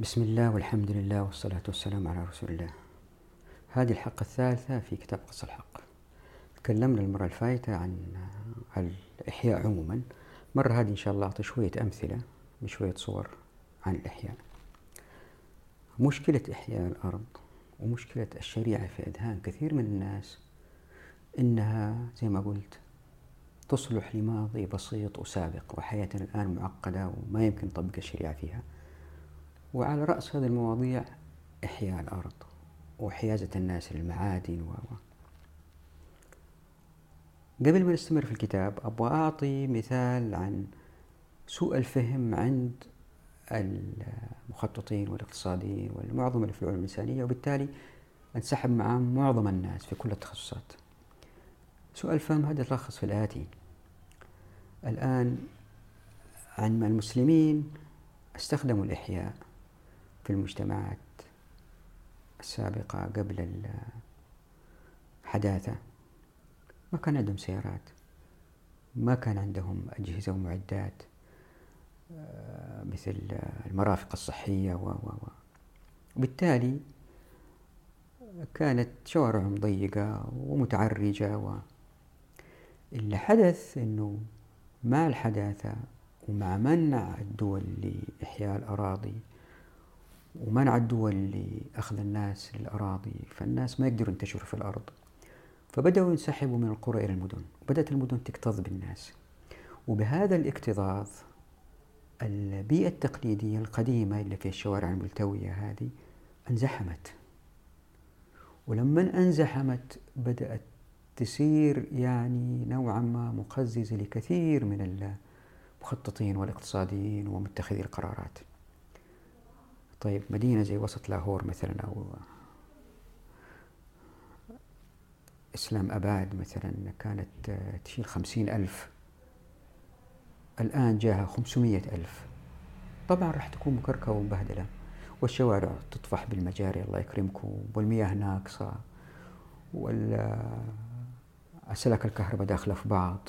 بسم الله والحمد لله والصلاة والسلام على رسول الله هذه الحلقة الثالثة في كتاب قص الحق تكلمنا المرة الفايتة عن الإحياء عموما مرة هذه إن شاء الله أعطي شوية أمثلة بشوية صور عن الإحياء مشكلة إحياء الأرض ومشكلة الشريعة في أذهان كثير من الناس إنها زي ما قلت تصلح لماضي بسيط وسابق وحياتنا الآن معقدة وما يمكن نطبق الشريعة فيها وعلى رأس هذه المواضيع إحياء الأرض وحيازة الناس للمعادن و قبل ما نستمر في الكتاب أبغى أعطي مثال عن سوء الفهم عند المخططين والاقتصاديين والمعظم اللي في العلوم الإنسانية وبالتالي أنسحب معهم معظم الناس في كل التخصصات. سوء الفهم هذا يتلخص في الآتي. الآن عن المسلمين استخدموا الإحياء. المجتمعات السابقة قبل الحداثة. ما كان عندهم سيارات. ما كان عندهم أجهزة ومعدات آه، مثل المرافق الصحية و و و. وبالتالي كانت شوارعهم ضيقة ومتعرجة و. اللي حدث أنه مع الحداثة ومع منع الدول لإحياء الأراضي ومنع الدول لأخذ الناس للأراضي فالناس ما يقدروا ينتشروا في الأرض. فبدأوا ينسحبوا من القرى إلى المدن بدأت المدن تكتظ بالناس. وبهذا الاكتظاظ البيئة التقليدية القديمة اللي في الشوارع الملتوية هذه انزحمت. ولما انزحمت بدأت تسير يعني نوعا ما مقززة لكثير من المخططين والاقتصاديين ومتخذي القرارات. طيب مدينة زي وسط لاهور مثلا أو إسلام أباد مثلا كانت تشيل خمسين ألف. الآن جاها خمسمية ألف. طبعا راح تكون مكركة ومبهدلة والشوارع تطفح بالمجاري الله يكرمكم والمياه ناقصة والسلك الكهرباء داخلة في بعض.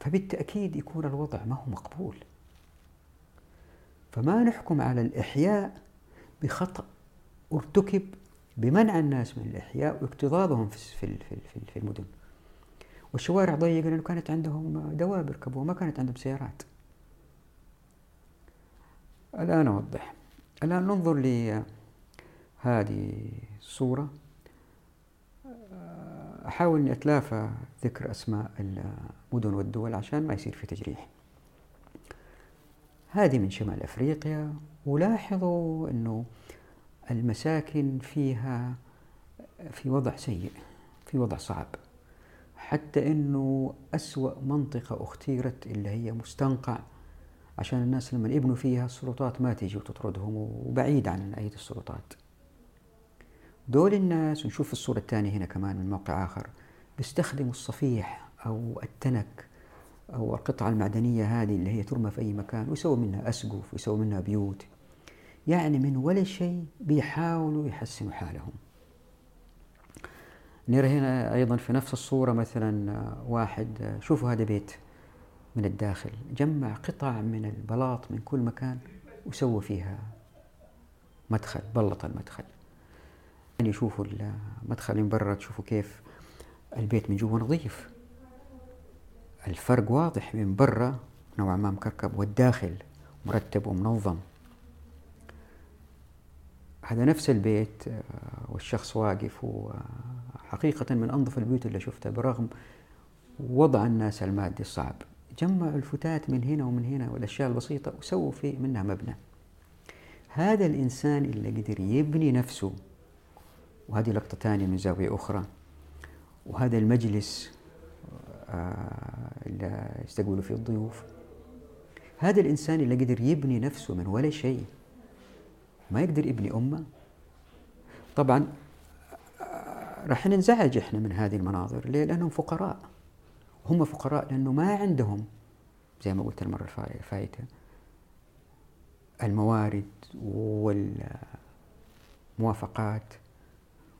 فبالتأكيد يكون الوضع ما هو مقبول. فما نحكم على الإحياء بخطأ ارتكب بمنع الناس من الإحياء واكتظاظهم في في المدن. والشوارع ضيقة لأنه كانت عندهم دواب يركبوها ما كانت عندهم سيارات. الآن أوضح. الآن ننظر لهذه الصورة. أحاول أني أتلافى ذكر أسماء المدن والدول عشان ما يصير في تجريح. هذه من شمال أفريقيا. ولاحظوا أنه المساكن فيها في وضع سيء في وضع صعب حتى أنه أسوأ منطقة أختيرت اللي هي مستنقع عشان الناس لما يبنوا فيها السلطات ما تيجي وتطردهم وبعيد عن أيدي السلطات. دول الناس ونشوف الصورة الثانية هنا كمان من موقع آخر بيستخدموا الصفيح أو التنك أو القطعة المعدنية هذه اللي هي ترمى في أي مكان ويسووا منها أسقف ويسووا منها بيوت. يعني من ولا شيء بيحاولوا يحسنوا حالهم. نرى هنا أيضا في نفس الصورة مثلا واحد شوفوا هذا بيت من الداخل. جمع قطع من البلاط من كل مكان وسوى فيها مدخل بلط المدخل. يعني يشوفوا المدخل من برا تشوفوا كيف البيت من جوا نظيف. الفرق واضح من برا نوعا ما مكركب والداخل مرتب ومنظم. هذا نفس البيت آه، والشخص واقف وحقيقة من أنظف البيوت اللي شفتها برغم وضع الناس المادي الصعب. جمعوا الفتات من هنا ومن هنا والأشياء البسيطة وسووا في منها مبنى. هذا الإنسان اللي قدر يبني نفسه. وهذه لقطة ثانية من زاوية أخرى. وهذا المجلس آه، يستقبلوا فيه الضيوف. هذا الإنسان اللي قدر يبني نفسه من ولا شيء. ما يقدر يبني أمة. طبعا راح ننزعج إحنا من هذه المناظر. ليه؟ لأنهم فقراء. هم فقراء لأنه ما عندهم زي ما قلت المرة الفائتة الموارد والموافقات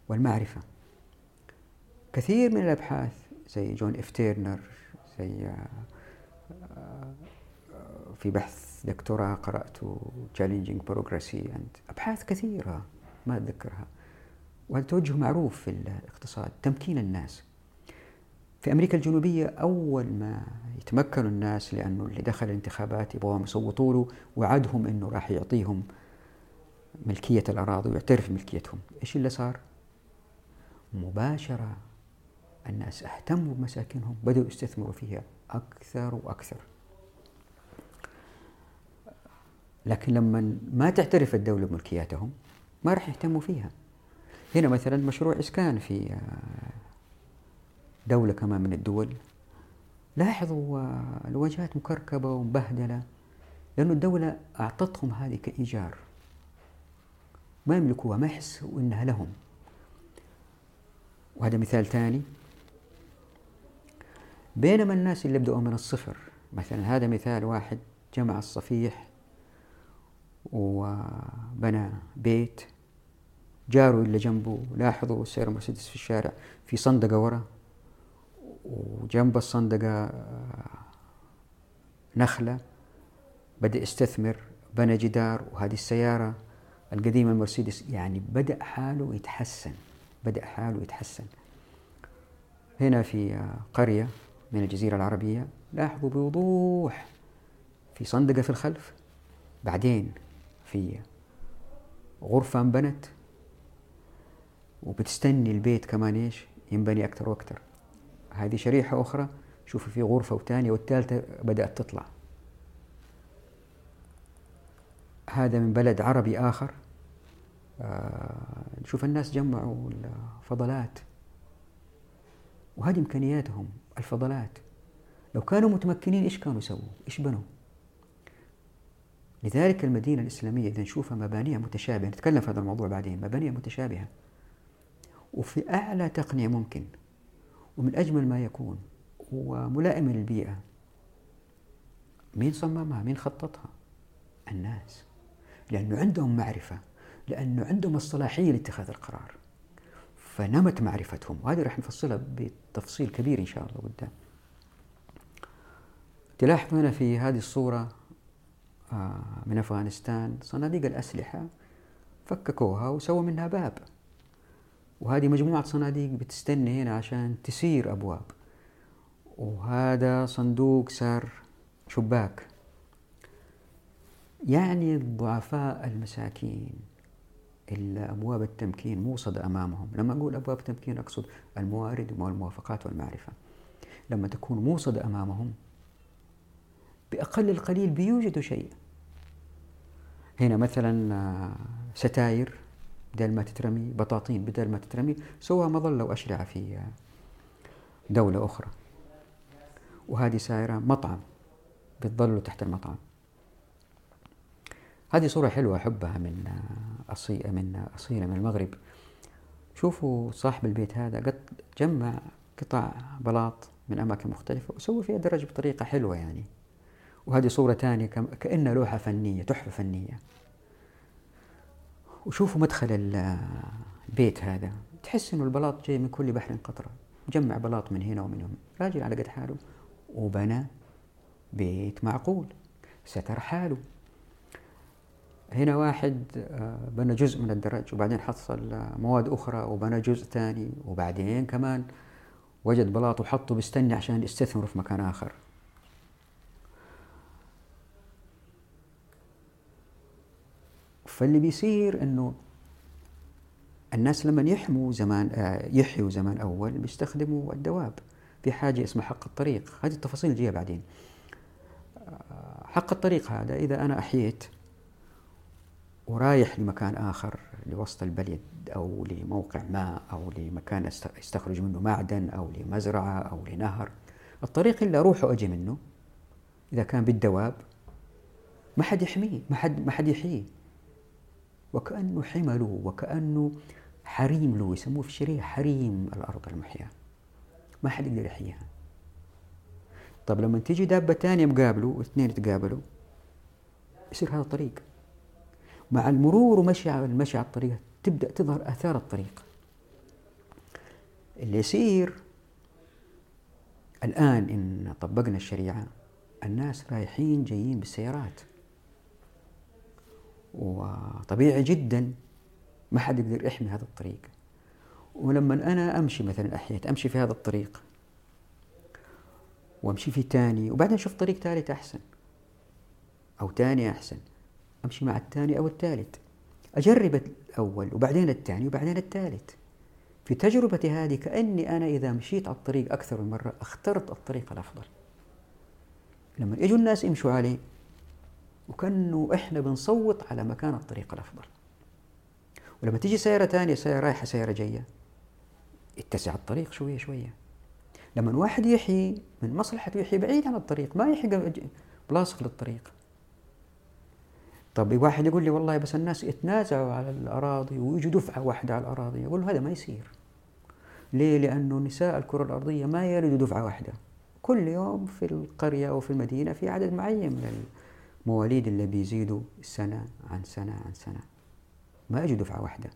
والمعرفة. كثير من الأبحاث زي جون اف تيرنر زي آه، في بحث دكتوراه قرأت Challenging Bureaucracy أبحاث كثيرة ما أتذكرها. وهذا توجه معروف في الاقتصاد تمكين الناس. في أمريكا الجنوبية أول ما يتمكنوا الناس لأنه اللي دخل الانتخابات يبغون يصوتوا له وعدهم أنه راح يعطيهم ملكية الأراضي ويعترف بملكيتهم. إيش اللي صار؟ مباشرة الناس أهتموا بمساكنهم بدأوا يستثمروا فيها أكثر وأكثر. لكن لما ما تعترف الدولة بملكياتهم ما راح يهتموا فيها. هنا مثلا مشروع إسكان في آه، دولة كمان من الدول. لاحظوا آه، الواجهات مكركبة ومبهدلة لأن الدولة أعطتهم هذه كإيجار. ما يملكوها ما يحسوا إنها لهم. وهذا مثال ثاني. بينما الناس اللي بدأوا من الصفر مثلا هذا مثال واحد جمع الصفيح وبنى بيت جاره اللي جنبه لاحظوا سير مرسيدس في الشارع في صندقة ورا وجنب الصندقة آه، نخلة بدأ يستثمر بنى جدار وهذه السيارة القديمة المرسيدس يعني بدأ حاله يتحسن بدأ حاله يتحسن. هنا في قرية من الجزيرة العربية لاحظوا بوضوح في صندقة في الخلف بعدين في غرفة انبنت وبتستني البيت كمان إيش؟ ينبني أكثر وأكثر هذه شريحة أخرى شوفوا في غرفة وثانية والثالثة بدأت تطلع. هذا من بلد عربي آخر. آه نشوف الناس جمعوا الفضلات. وهذه إمكانياتهم. الفضلات. لو كانوا متمكنين إيش كانوا سووا إيش بنوا؟ لذلك المدينة الإسلامية إذا نشوفها مبانيها متشابهة نتكلم في هذا الموضوع بعدين مبانيها متشابهة. وفي أعلى تقنية ممكن ومن أجمل ما يكون وملائمة للبيئة مين صممها؟ مين خططها؟ الناس. لأنه عندهم معرفة لأنه عندهم الصلاحية لاتخاذ القرار. فنمت معرفتهم وهذه راح نفصلها بتفصيل كبير إن شاء الله قدام. تلاحظ هنا في هذه الصورة آه، من أفغانستان صناديق الأسلحة فككوها وسووا منها باب. وهذه مجموعة صناديق بتستني هنا عشان تسير أبواب. وهذا صندوق صار شباك. يعني الضعفاء المساكين. أبواب التمكين موصدة أمامهم. لما أقول أبواب التمكين أقصد الموارد والموافقات والمعرفة. لما تكون موصدة أمامهم بأقل القليل بيوجدوا شيء. هنا مثلا آه، ستاير بدل ما تترمي بطاطين بدل ما تترمي سوى مظلة وأشرعة في آه، دولة أخرى. وهذه سائرة مطعم بتظلوا تحت المطعم. هذه صورة حلوة أحبها من آه، أصيلة من أصيلة من المغرب. شوفوا صاحب البيت هذا قد جمع قطع بلاط من أماكن مختلفة وسوى فيها درج بطريقة حلوة يعني. وهذه صورة ثانية كأنها لوحة فنية تحفة فنية. وشوفوا مدخل البيت هذا. تحس إنه البلاط جاي من كل بحر قطرة. جمع بلاط من هنا ومن هنا. راجل على قد حاله. وبنى بيت معقول. ستر حاله. هنا واحد آه، بنى جزء من الدرج وبعدين حصل مواد أخرى وبنى جزء ثاني وبعدين كمان وجد بلاط وحطه بيستني عشان يستثمر في مكان آخر. فاللي بيصير إنه الناس لما يحموا زمان آه، يحيوا زمان أول بيستخدموا الدواب في حاجة اسمها حق الطريق. هذه التفاصيل جاية بعدين. آه، حق الطريق هذا إذا أنا أحييت ورايح لمكان آخر لوسط البلد أو لموقع ماء أو لمكان استخرج منه معدن أو لمزرعة أو لنهر. الطريق اللي أروح واجي منه إذا كان بالدواب ما حد يحميه ما حد ما حد يحييه. وكأنه حمله وكأنه حريم له يسموه في الشريعة حريم الأرض المحياة ما حد يقدر يحييها. طب لما تيجي دابة ثانية مقابله واثنين يتقابلوا يصير هذا الطريق. مع المرور ومشي على المشي على الطريق. تبدأ تظهر آثار الطريق. اللي يصير الآن إن طبقنا الشريعة الناس رايحين جايين بالسيارات. وطبيعي جدا ما حد يقدر يحمي هذا الطريق. ولما أنا أمشي مثلا أحيانا أمشي في هذا الطريق وأمشي في تاني وبعدين أشوف طريق ثالث أحسن أو تاني أحسن. أمشي مع الثاني أو الثالث. أجرب الأول وبعدين الثاني وبعدين الثالث. في تجربتي هذه كأني أنا إذا مشيت على الطريق أكثر من مرة اخترت الطريق الأفضل. لما يجوا الناس يمشوا عليه وكأنه إحنا بنصوت على مكان الطريق الأفضل. ولما تيجي سيارة ثانية سيارة رايحة سيارة جاية يتسع الطريق شوية شوية. لما واحد يحيي من مصلحته يحيي بعيد عن الطريق ما يحيي بلاصق للطريق. طب واحد يقول لي والله بس الناس يتنازعوا على الأراضي ويجوا دفعة واحدة على الأراضي أقول له هذا ما يصير. ليه؟ لأنه نساء الكرة الأرضية ما يلدوا دفعة واحدة. كل يوم في القرية أو في المدينة في عدد معين من المواليد اللي بيزيدوا سنة عن سنة عن سنة. ما يجوا دفعة واحدة.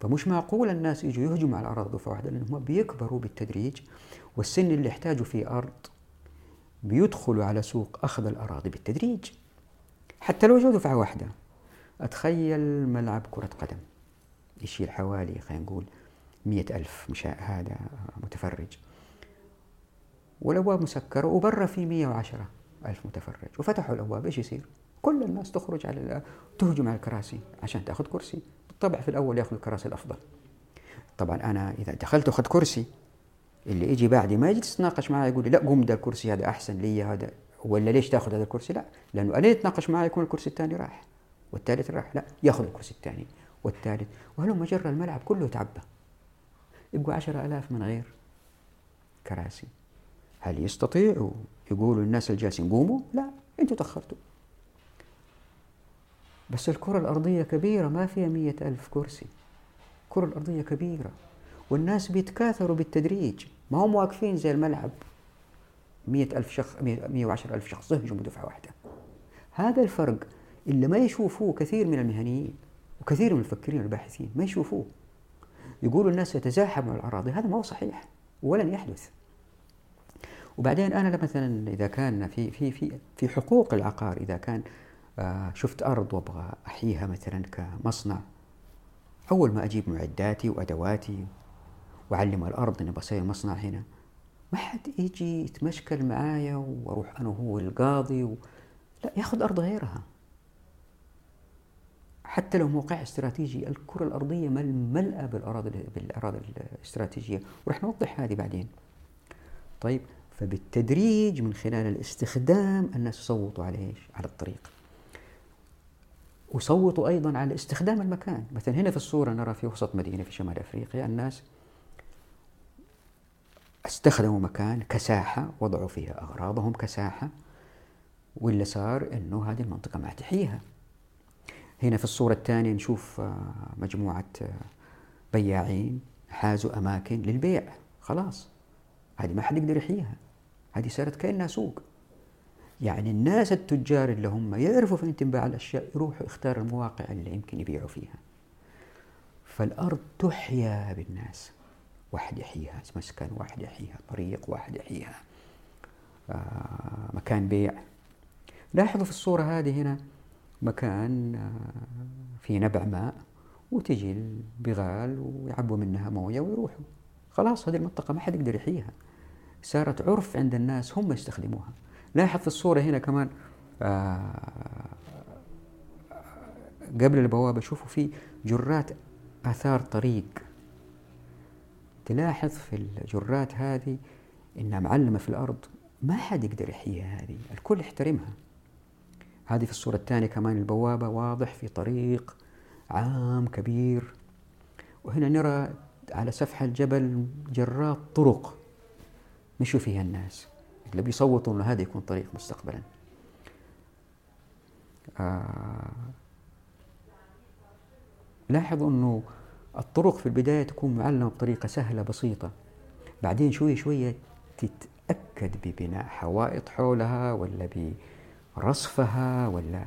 فمش معقول الناس يجوا يهجموا على الأراضي دفعة واحدة لأنهم بيكبروا بالتدريج والسن اللي يحتاجوا فيه أرض بيدخلوا على سوق أخذ الأراضي بالتدريج. حتى لو جو دفعة واحدة. أتخيل ملعب كرة قدم. يشيل حوالي خلينا نقول مية ألف مش هذا متفرج. والأبواب مسكرة وبرا في مية وعشرة ألف متفرج. وفتحوا الأبواب إيش يصير؟ كل الناس تخرج على تهجم على الكراسي عشان تأخذ كرسي. بالطبع في الأول يأخذ الكراسي الأفضل. طبعا أنا إذا دخلت وأخذت كرسي اللي يجي بعدي ما يجي تتناقش معي يقول لي لا قوم ده الكرسي هذا أحسن لي هذا ولا ليش تاخذ هذا الكرسي؟ لا لأنه أنا يتناقش معي يكون الكرسي الثاني راح والثالث راح لا ياخذ الكرسي الثاني والثالث. وهلما جرى الملعب كله تعبى؟ يبقوا عشرة ألاف من غير كراسي. هل يستطيعوا؟ يقولوا الناس الجالسين قوموا؟ لا أنتوا تأخرتوا. بس الكرة الأرضية كبيرة ما فيها مية ألف كرسي. الكرة الأرضية كبيرة والناس بيتكاثروا بالتدريج. ما هم واقفين زي الملعب. مئة ألف شخص مئة وعشر ألف شخص يهجموا دفعة واحدة. هذا الفرق اللي ما يشوفوه كثير من المهنيين وكثير من المفكرين والباحثين ما يشوفوه. يقولوا الناس يتزاحموا على الأراضي هذا ما هو صحيح ولن يحدث. وبعدين أنا مثلا إذا كان في في في في حقوق العقار إذا كان آه، شفت أرض وأبغى أحييها مثلا كمصنع أول ما أجيب معداتي وأدواتي وأعلم الأرض أني بصير مصنع هنا ما حد يجي يتمشكل معايا وأروح أنا وهو القاضي و... لا ياخذ أرض غيرها. حتى لو موقع استراتيجي الكرة الأرضية ملأة بالأراضي بالأراضي الاستراتيجية. ورح نوضح هذه بعدين. طيب فبالتدريج من خلال الاستخدام الناس يصوتوا على إيش؟ على الطريق. وصوتوا أيضا على استخدام المكان. مثلا هنا في الصورة نرى في وسط مدينة في شمال أفريقيا الناس استخدموا مكان كساحة وضعوا فيها أغراضهم كساحة واللي صار أنه هذه المنطقة ما تحييها. هنا في الصورة الثانية نشوف آه، مجموعة آه، بياعين حازوا أماكن للبيع. خلاص هذه ما حد يقدر يحييها. هذه صارت كأنها سوق. يعني الناس التجار اللي هم يعرفوا فين تنباع الأشياء يروحوا يختاروا المواقع اللي يمكن يبيعوا فيها. فالأرض تحيا بالناس. واحد يحييها مسكن واحد يحييها طريق واحد يحييها آه مكان بيع. لاحظوا في الصورة هذه هنا مكان آه في نبع ماء وتجي البغال ويعبوا منها موية ويروحوا. خلاص هذه المنطقة ما حد يقدر يحييها. صارت عرف عند الناس هم يستخدموها. لاحظ في الصورة هنا كمان آه قبل البوابة شوفوا في جرات آثار طريق. تلاحظ في الجرات هذه انها معلمة في الأرض ما حد يقدر يحييها هذه الكل يحترمها. هذه في الصورة الثانية كمان البوابة واضح في طريق عام كبير. وهنا نرى على سفح الجبل جرات طرق مشوا فيها الناس. اللي بيصوتوا إنه هذا يكون طريق مستقبلا. آه لاحظوا إنه الطرق في البداية تكون معلمة بطريقة سهلة بسيطة. بعدين شوية شوية تتأكد ببناء حوائط حولها ولا برصفها ولا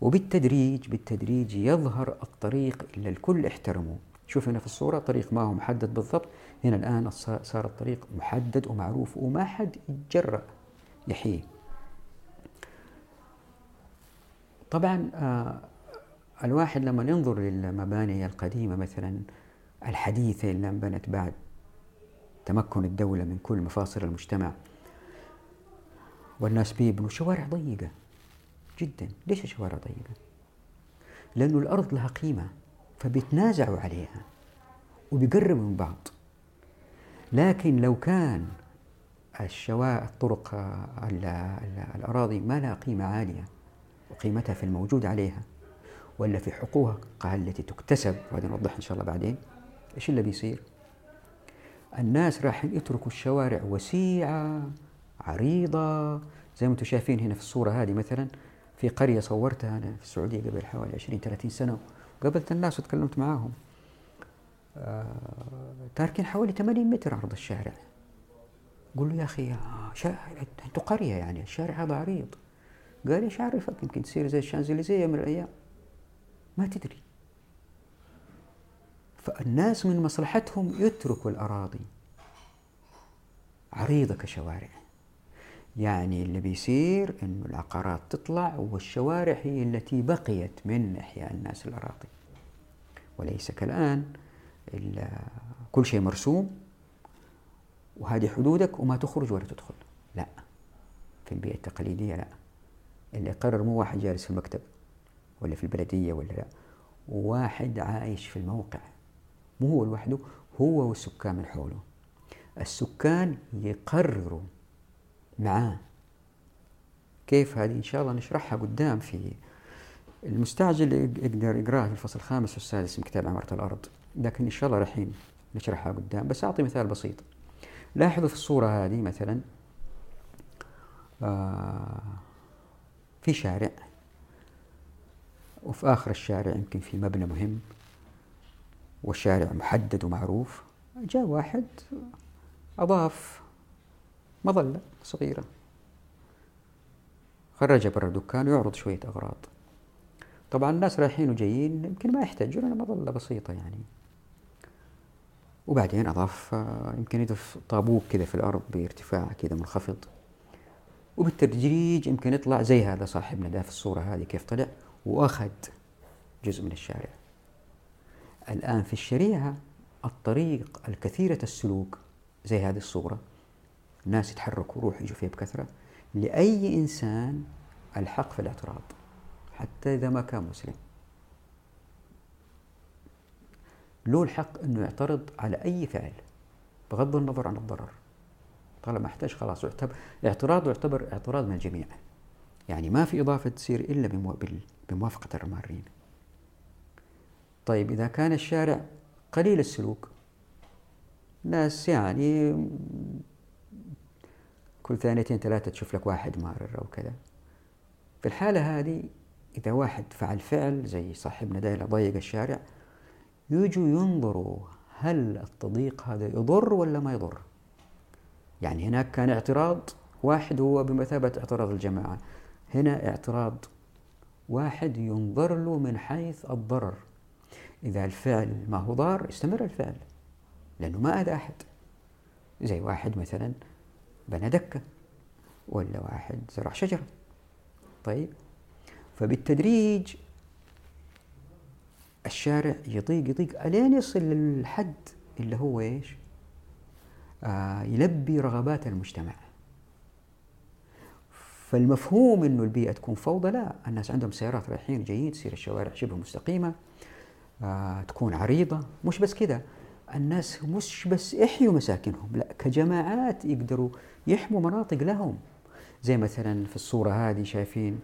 وبالتدريج بالتدريج يظهر الطريق اللي الكل احترمه شوف هنا في الصورة طريق ما هو محدد بالضبط. هنا الآن صار الطريق محدد ومعروف وما حد يتجرأ يحييه طبعا آه الواحد لما ينظر للمباني القديمة مثلا الحديثة اللي انبنت بعد تمكن الدولة من كل مفاصل المجتمع والناس بيبنوا شوارع ضيقة جدا ليش الشوارع ضيقة؟ لأنه الأرض لها قيمة فبيتنازعوا عليها وبيقربوا من بعض لكن لو كان الشوارع الطرق الأراضي ما لها قيمة عالية وقيمتها في الموجود عليها ولا في حقوقها. التي تكتسب وهذا نوضحها إن شاء الله بعدين. إيش اللي بيصير؟ الناس راح يتركوا الشوارع وسيعة عريضة. زي ما أنتم شايفين هنا في الصورة هذه مثلا في قرية صورتها أنا في السعودية قبل حوالي 20 30 سنة وقابلت الناس وتكلمت معاهم. آه تاركين حوالي 80 متر عرض الشارع. قول له يا أخي آه أنتوا قرية يعني الشارع هذا عريض. قال إيش عارفك يمكن تصير زي الشانزليزية من الأيام. ما تدري. فالناس من مصلحتهم يتركوا الأراضي. عريضة كشوارع. يعني اللي بيصير إنه العقارات تطلع والشوارع هي التي بقيت من إحياء الناس الأراضي. وليس كالآن كل شيء مرسوم وهذه حدودك وما تخرج ولا تدخل. لا. في البيئة التقليدية لا. اللي يقرر مو واحد جالس في المكتب. ولا في البلدية ولا لا. واحد عايش في الموقع مو هو لوحده هو والسكان من حوله. السكان يقرروا معاه كيف هذه إن شاء الله نشرحها قدام في المستعجل يقدر يقراها في الفصل الخامس والسادس من كتاب عمارة الأرض. لكن إن شاء الله رايحين نشرحها قدام. بس أعطي مثال بسيط. لاحظوا في الصورة هذه مثلا آه في شارع وفي آخر الشارع يمكن في مبنى مهم والشارع محدد ومعروف جاء واحد أضاف مظلة صغيرة. خرجها برا الدكان ويعرض شوية أغراض. طبعا الناس رايحين وجايين يمكن ما يحتاجون إلا مظلة بسيطة يعني. وبعدين أضاف يمكن يضيف طابوق كذا في الأرض بارتفاع كذا منخفض. وبالتدريج يمكن يطلع زي هذا صاحبنا ده في الصورة هذه كيف طلع. وأخذ جزء من الشارع. الآن في الشريعة الطريق الكثيرة السلوك زي هذه الصورة. الناس يتحركوا ويروحوا يجوا فيها بكثرة. لأي إنسان الحق في الاعتراض حتى إذا ما كان مسلم. له الحق أنه يعترض على أي فعل بغض النظر عن الضرر. طالما احتاج خلاص يعتبر اعتراضه يعتبر اعتراض من الجميع. يعني ما في إضافة تصير إلا بموافقة المارين طيب إذا كان الشارع قليل السلوك ناس يعني كل ثانيتين ثلاثة تشوف لك واحد مارر أو كذا. في الحالة هذه إذا واحد فعل فعل زي صاحبنا ده ضيق الشارع يجوا ينظروا هل التضييق هذا يضر ولا ما يضر. يعني هناك كان اعتراض واحد هو بمثابة اعتراض الجماعة. هنا اعتراض واحد ينظر له من حيث الضرر. إذا الفعل ما هو ضار يستمر الفعل لأنه ما أذى أحد. زي واحد مثلا بنى دكة ولا واحد زرع شجرة. طيب فبالتدريج الشارع يضيق يضيق ألين يصل للحد اللي هو إيش؟ آه يلبي رغبات المجتمع. فالمفهوم إنه البيئة تكون فوضى لا. الناس عندهم سيارات رايحين جايين تصير الشوارع شبه مستقيمة آه تكون عريضة. مش بس كذا الناس مش بس يحيوا مساكنهم لا كجماعات يقدروا يحموا مناطق لهم. زي مثلا في الصورة هذه شايفين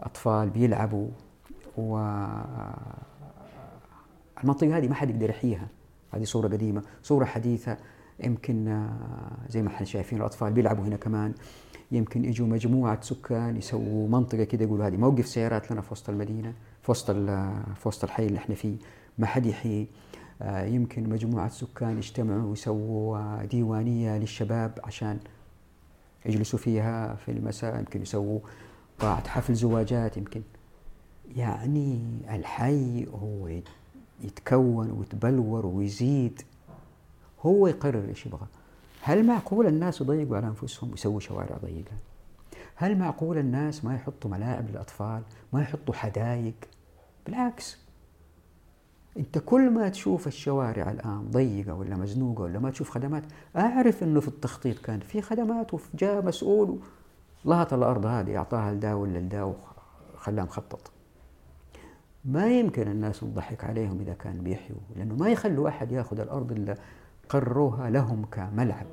أطفال بيلعبوا و المنطقة هذه ما حد يقدر يحييها. هذه صورة قديمة صورة حديثة. يمكن زي ما إحنا شايفين الأطفال بيلعبوا هنا كمان. يمكن يجوا مجموعة سكان يسووا منطقة كده يقولوا هذه موقف سيارات لنا في وسط المدينة في وسط في وسط الحي اللي إحنا فيه. ما حد يحيي. آه، يمكن مجموعة سكان يجتمعوا ويسووا ديوانية للشباب عشان يجلسوا فيها في المساء يمكن يسووا قاعة حفل زواجات يمكن. يعني الحي هو يتكون ويتبلور ويزيد. هو يقرر إيش يبغى. هل معقول الناس يضيقوا على أنفسهم ويسووا شوارع ضيقة؟ هل معقول الناس ما يحطوا ملاعب للأطفال ما يحطوا حدائق بالعكس. أنت كل ما تشوف الشوارع الآن ضيقة ولا مزنوقة ولا ما تشوف خدمات أعرف إنه في التخطيط كان في خدمات وجاء مسؤول لهط الأرض هذه أعطاها لدا ولا لدا وخلاها مخطط. ما يمكن الناس نضحك عليهم إذا كان بيحيوا لأنه ما يخلوا أحد ياخذ الأرض إلا قرروها لهم كملعب.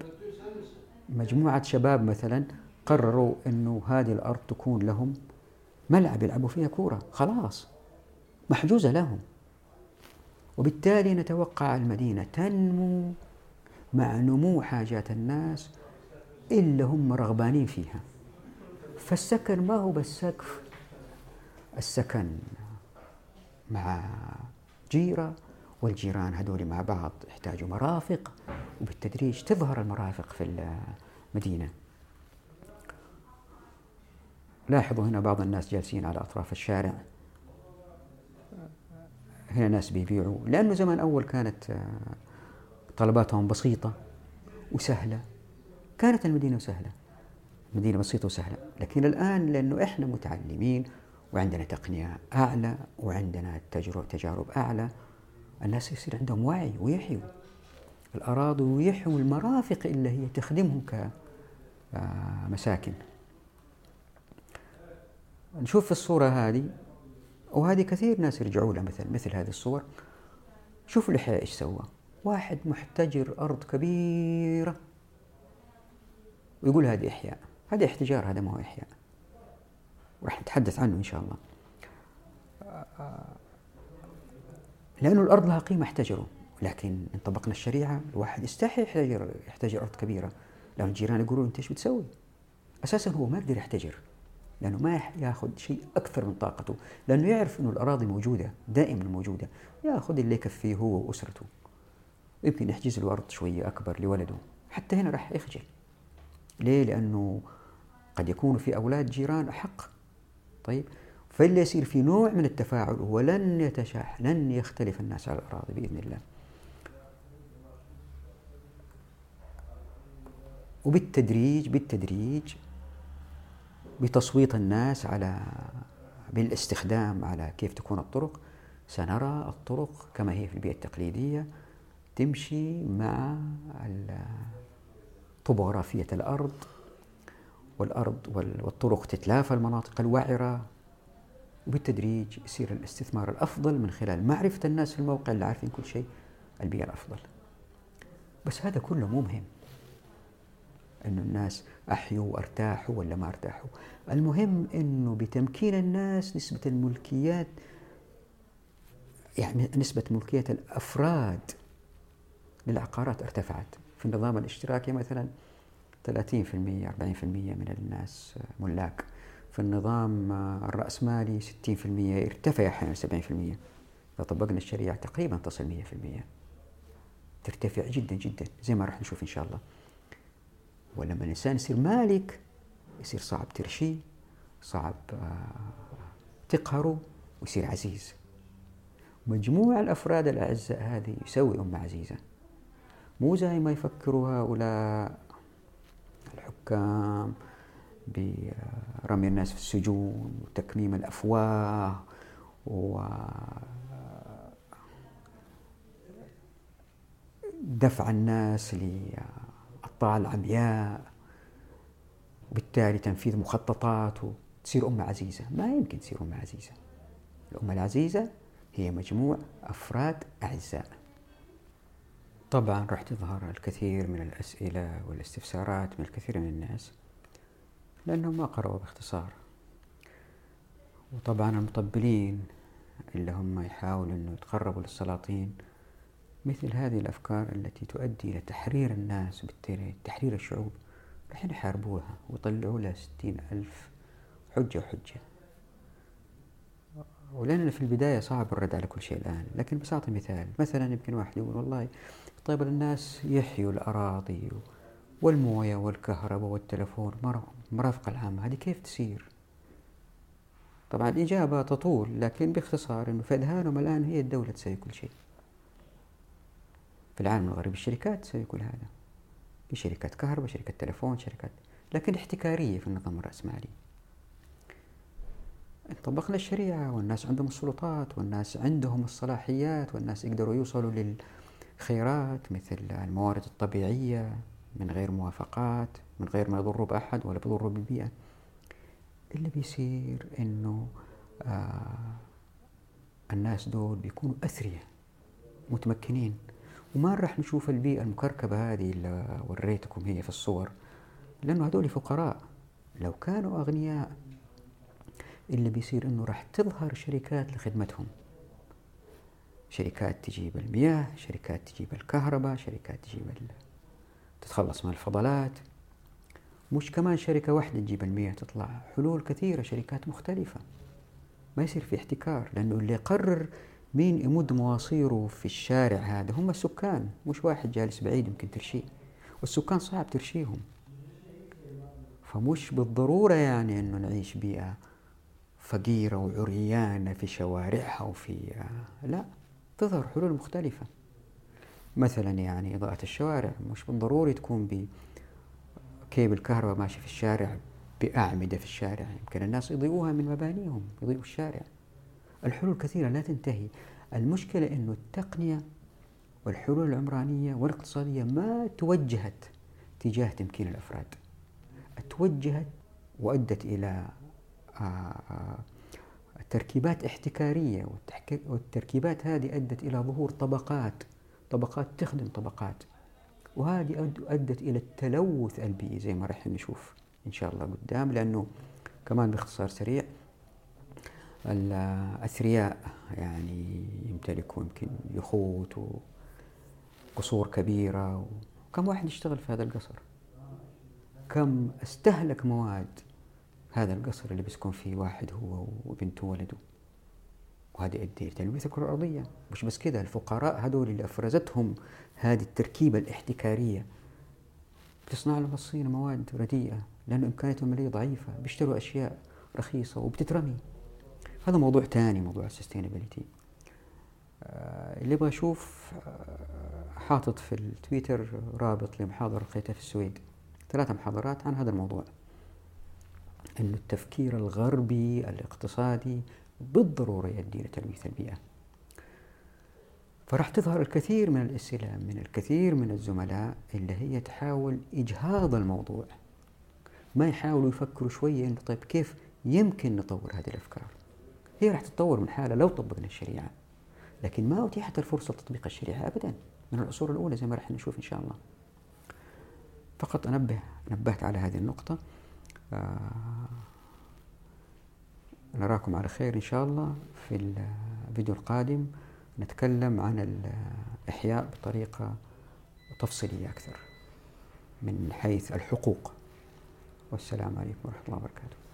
مجموعة شباب مثلا قرروا إنه هذه الأرض تكون لهم ملعب يلعبوا فيها كورة. خلاص محجوزة لهم. وبالتالي نتوقع المدينة تنمو مع نمو حاجات الناس اللي هم رغبانين فيها. فالسكن ما هو بس سقف السكن مع جيرة والجيران هذول مع بعض يحتاجوا مرافق وبالتدريج تظهر المرافق في المدينة. لاحظوا هنا بعض الناس جالسين على أطراف الشارع. هنا ناس بيبيعوا لأنه زمان أول كانت آه، طلباتهم بسيطة وسهلة. كانت المدينة سهلة مدينة بسيطة وسهلة لكن الآن لأنه إحنا متعلمين وعندنا تقنية أعلى وعندنا تجارب, تجارب أعلى الناس يصير عندهم وعي ويحيوا. الأراضي ويحيوا المرافق اللي هي تخدمهم كمساكن آه، نشوف في الصورة هذه وهذه كثير ناس يرجعوا لها مثل مثل هذه الصور. شوفوا الإحياء إيش سوى. واحد محتجر أرض كبيرة. ويقول هذه إحياء. هذا احتجار هذا ما هو إحياء. وراح نتحدث عنه إن شاء الله. لأنه الأرض لها قيمة احتجروا لكن إن طبقنا الشريعة الواحد يستحي يحتجر يحتجر أرض كبيرة. لأن الجيران يقولون أنت إيش بتسوي؟ أساسا هو ما يقدر يحتجر لأنه ما ياخذ شيء أكثر من طاقته. لأنه يعرف أنه الأراضي موجودة دائما موجودة. ياخذ اللي يكفيه هو وأسرته. يمكن يحجز له أرض شوية أكبر لولده. حتى هنا راح يخجل. ليه؟ لأنه قد يكون في أولاد جيران أحق. طيب؟ فاللي يصير في نوع من التفاعل ولن يتشاح لن يختلف الناس على الأراضي بإذن الله. وبالتدريج بالتدريج بتصويت الناس على بالاستخدام على كيف تكون الطرق سنرى الطرق كما هي في البيئة التقليدية تمشي مع طبوغرافية الأرض والأرض والطرق تتلافى المناطق الوعرة. وبالتدريج يصير الاستثمار الأفضل من خلال معرفة الناس في الموقع اللي عارفين كل شيء البيئة الأفضل. بس هذا كله مو مهم. إنه الناس أحيوا وأرتاحوا ولا ما أرتاحوا. المهم إنه بتمكين الناس نسبة الملكيات يعني نسبة ملكية الأفراد للعقارات ارتفعت. في النظام الاشتراكي مثلا 30% 40% من الناس ملاك. في النظام الرأسمالي 60% ارتفع أحيانا 70% إذا طبقنا الشريعة تقريبا تصل 100% ترتفع جدا جدا زي ما راح نشوف إن شاء الله. ولما الإنسان يصير مالك يصير صعب ترشيه صعب آه، تقهره ويصير عزيز. مجموع الأفراد الأعزاء هذه يسوي أمة عزيزة. مو زي ما يفكروا هؤلاء الحكام برمي الناس في السجون وتكميم الأفواه و دفع الناس الطاعة العمياء وبالتالي تنفيذ مخططات وتصير أمة عزيزة. ما يمكن تصير أمة عزيزة. الأمة العزيزة هي مجموع أفراد أعزاء. طبعا راح تظهر الكثير من الأسئلة والاستفسارات من الكثير من الناس. لأنهم ما قرأوا باختصار. وطبعا المطبلين اللي هم يحاولوا أنه يتقربوا للسلاطين مثل هذه الأفكار التي تؤدي إلى تحرير الناس وبالتالي تحرير الشعوب راح يحاربوها ويطلعوا لها ستين ألف حجة وحجة. ولأننا في البداية صعب الرد على كل شيء الآن لكن بس أعطي مثال مثلا يمكن واحد يقول والله طيب الناس يحيوا الأراضي والموية والكهرباء والتلفون المرافق العامة. هذه كيف تسير طبعا الإجابة تطول لكن باختصار أنه في أذهانهم الآن هي الدولة تسوي كل شيء. في العالم الغربي الشركات تسوي كل هذا. في شركات كهرباء شركات تلفون شركات لكن احتكارية في النظام الرأسمالي. طبقنا الشريعة والناس عندهم السلطات والناس عندهم الصلاحيات والناس يقدروا يوصلوا للخيرات مثل الموارد الطبيعية. من غير موافقات من غير ما يضروا بأحد ولا بيضروا بالبيئة اللي بيصير إنه آه الناس دول بيكونوا أثرياء متمكنين وما راح نشوف البيئة المكركبة هذه اللي وريتكم هي في الصور لأنه هذول فقراء. لو كانوا أغنياء اللي بيصير إنه راح تظهر شركات لخدمتهم. شركات تجيب المياه شركات تجيب الكهرباء شركات تجيب تتخلص من الفضلات. مش كمان شركة واحدة تجيب المياه تطلع حلول كثيرة شركات مختلفة. ما يصير في احتكار لأنه اللي يقرر مين يمد مواصيره في الشارع هذا هم السكان. مش واحد جالس بعيد يمكن ترشيه. والسكان صعب ترشيهم. فمش بالضرورة يعني أنه نعيش بيئة فقيرة وعريانة في شوارعها وفي لا تظهر حلول مختلفة. مثلا يعني إضاءة الشوارع مش بالضروري تكون بكيبل كهرباء ماشي في الشارع بأعمدة في الشارع. يمكن الناس يضيئوها من مبانيهم يضيئوا الشارع. الحلول كثيرة لا تنتهي. المشكلة أنه التقنية والحلول العمرانية والاقتصادية ما توجهت تجاه تمكين الأفراد. توجهت وأدت إلى آه، آه، تركيبات احتكارية والتركيبات هذه أدت إلى ظهور طبقات طبقات تخدم طبقات. وهذه أدت إلى التلوث البيئي زي ما راح نشوف إن شاء الله قدام لأنه كمان باختصار سريع الأثرياء يعني يمتلكوا يمكن يخوت وقصور كبيرة وكم واحد يشتغل في هذا القصر؟ كم استهلك مواد هذا القصر اللي بيسكن فيه واحد هو وبنته وولده؟ وهذا يؤدي لتلويث الكرة الأرضية. مش بس كده الفقراء هذول اللي أفرزتهم هذه التركيبة الاحتكارية. بتصنع لهم الصين مواد رديئة لأن إمكانياتهم المالية ضعيفة بيشتروا أشياء رخيصة وبتترمي. هذا موضوع ثاني موضوع السستينابيلتي آه اللي يبغى يشوف آه حاطط في التويتر رابط لمحاضرة لقيتها في السويد. ثلاثة محاضرات عن هذا الموضوع. أن التفكير الغربي الاقتصادي بالضرورة يؤدي إلى تلويث البيئة. فراح تظهر الكثير من الأسئلة من الكثير من الزملاء اللي هي تحاول إجهاض الموضوع. ما يحاولوا يفكروا شوية إنه طيب كيف يمكن نطور هذه الأفكار؟ هي راح تتطور من حالة لو طبقنا الشريعة. لكن ما أتيحت الفرصة لتطبيق الشريعة أبدا. من العصور الأولى زي ما راح نشوف إن شاء الله. فقط أنبه نبهت على هذه النقطة. آه، نراكم على خير إن شاء الله في الفيديو القادم. نتكلم عن الإحياء بطريقة تفصيلية أكثر من حيث الحقوق. والسلام عليكم ورحمة الله وبركاته.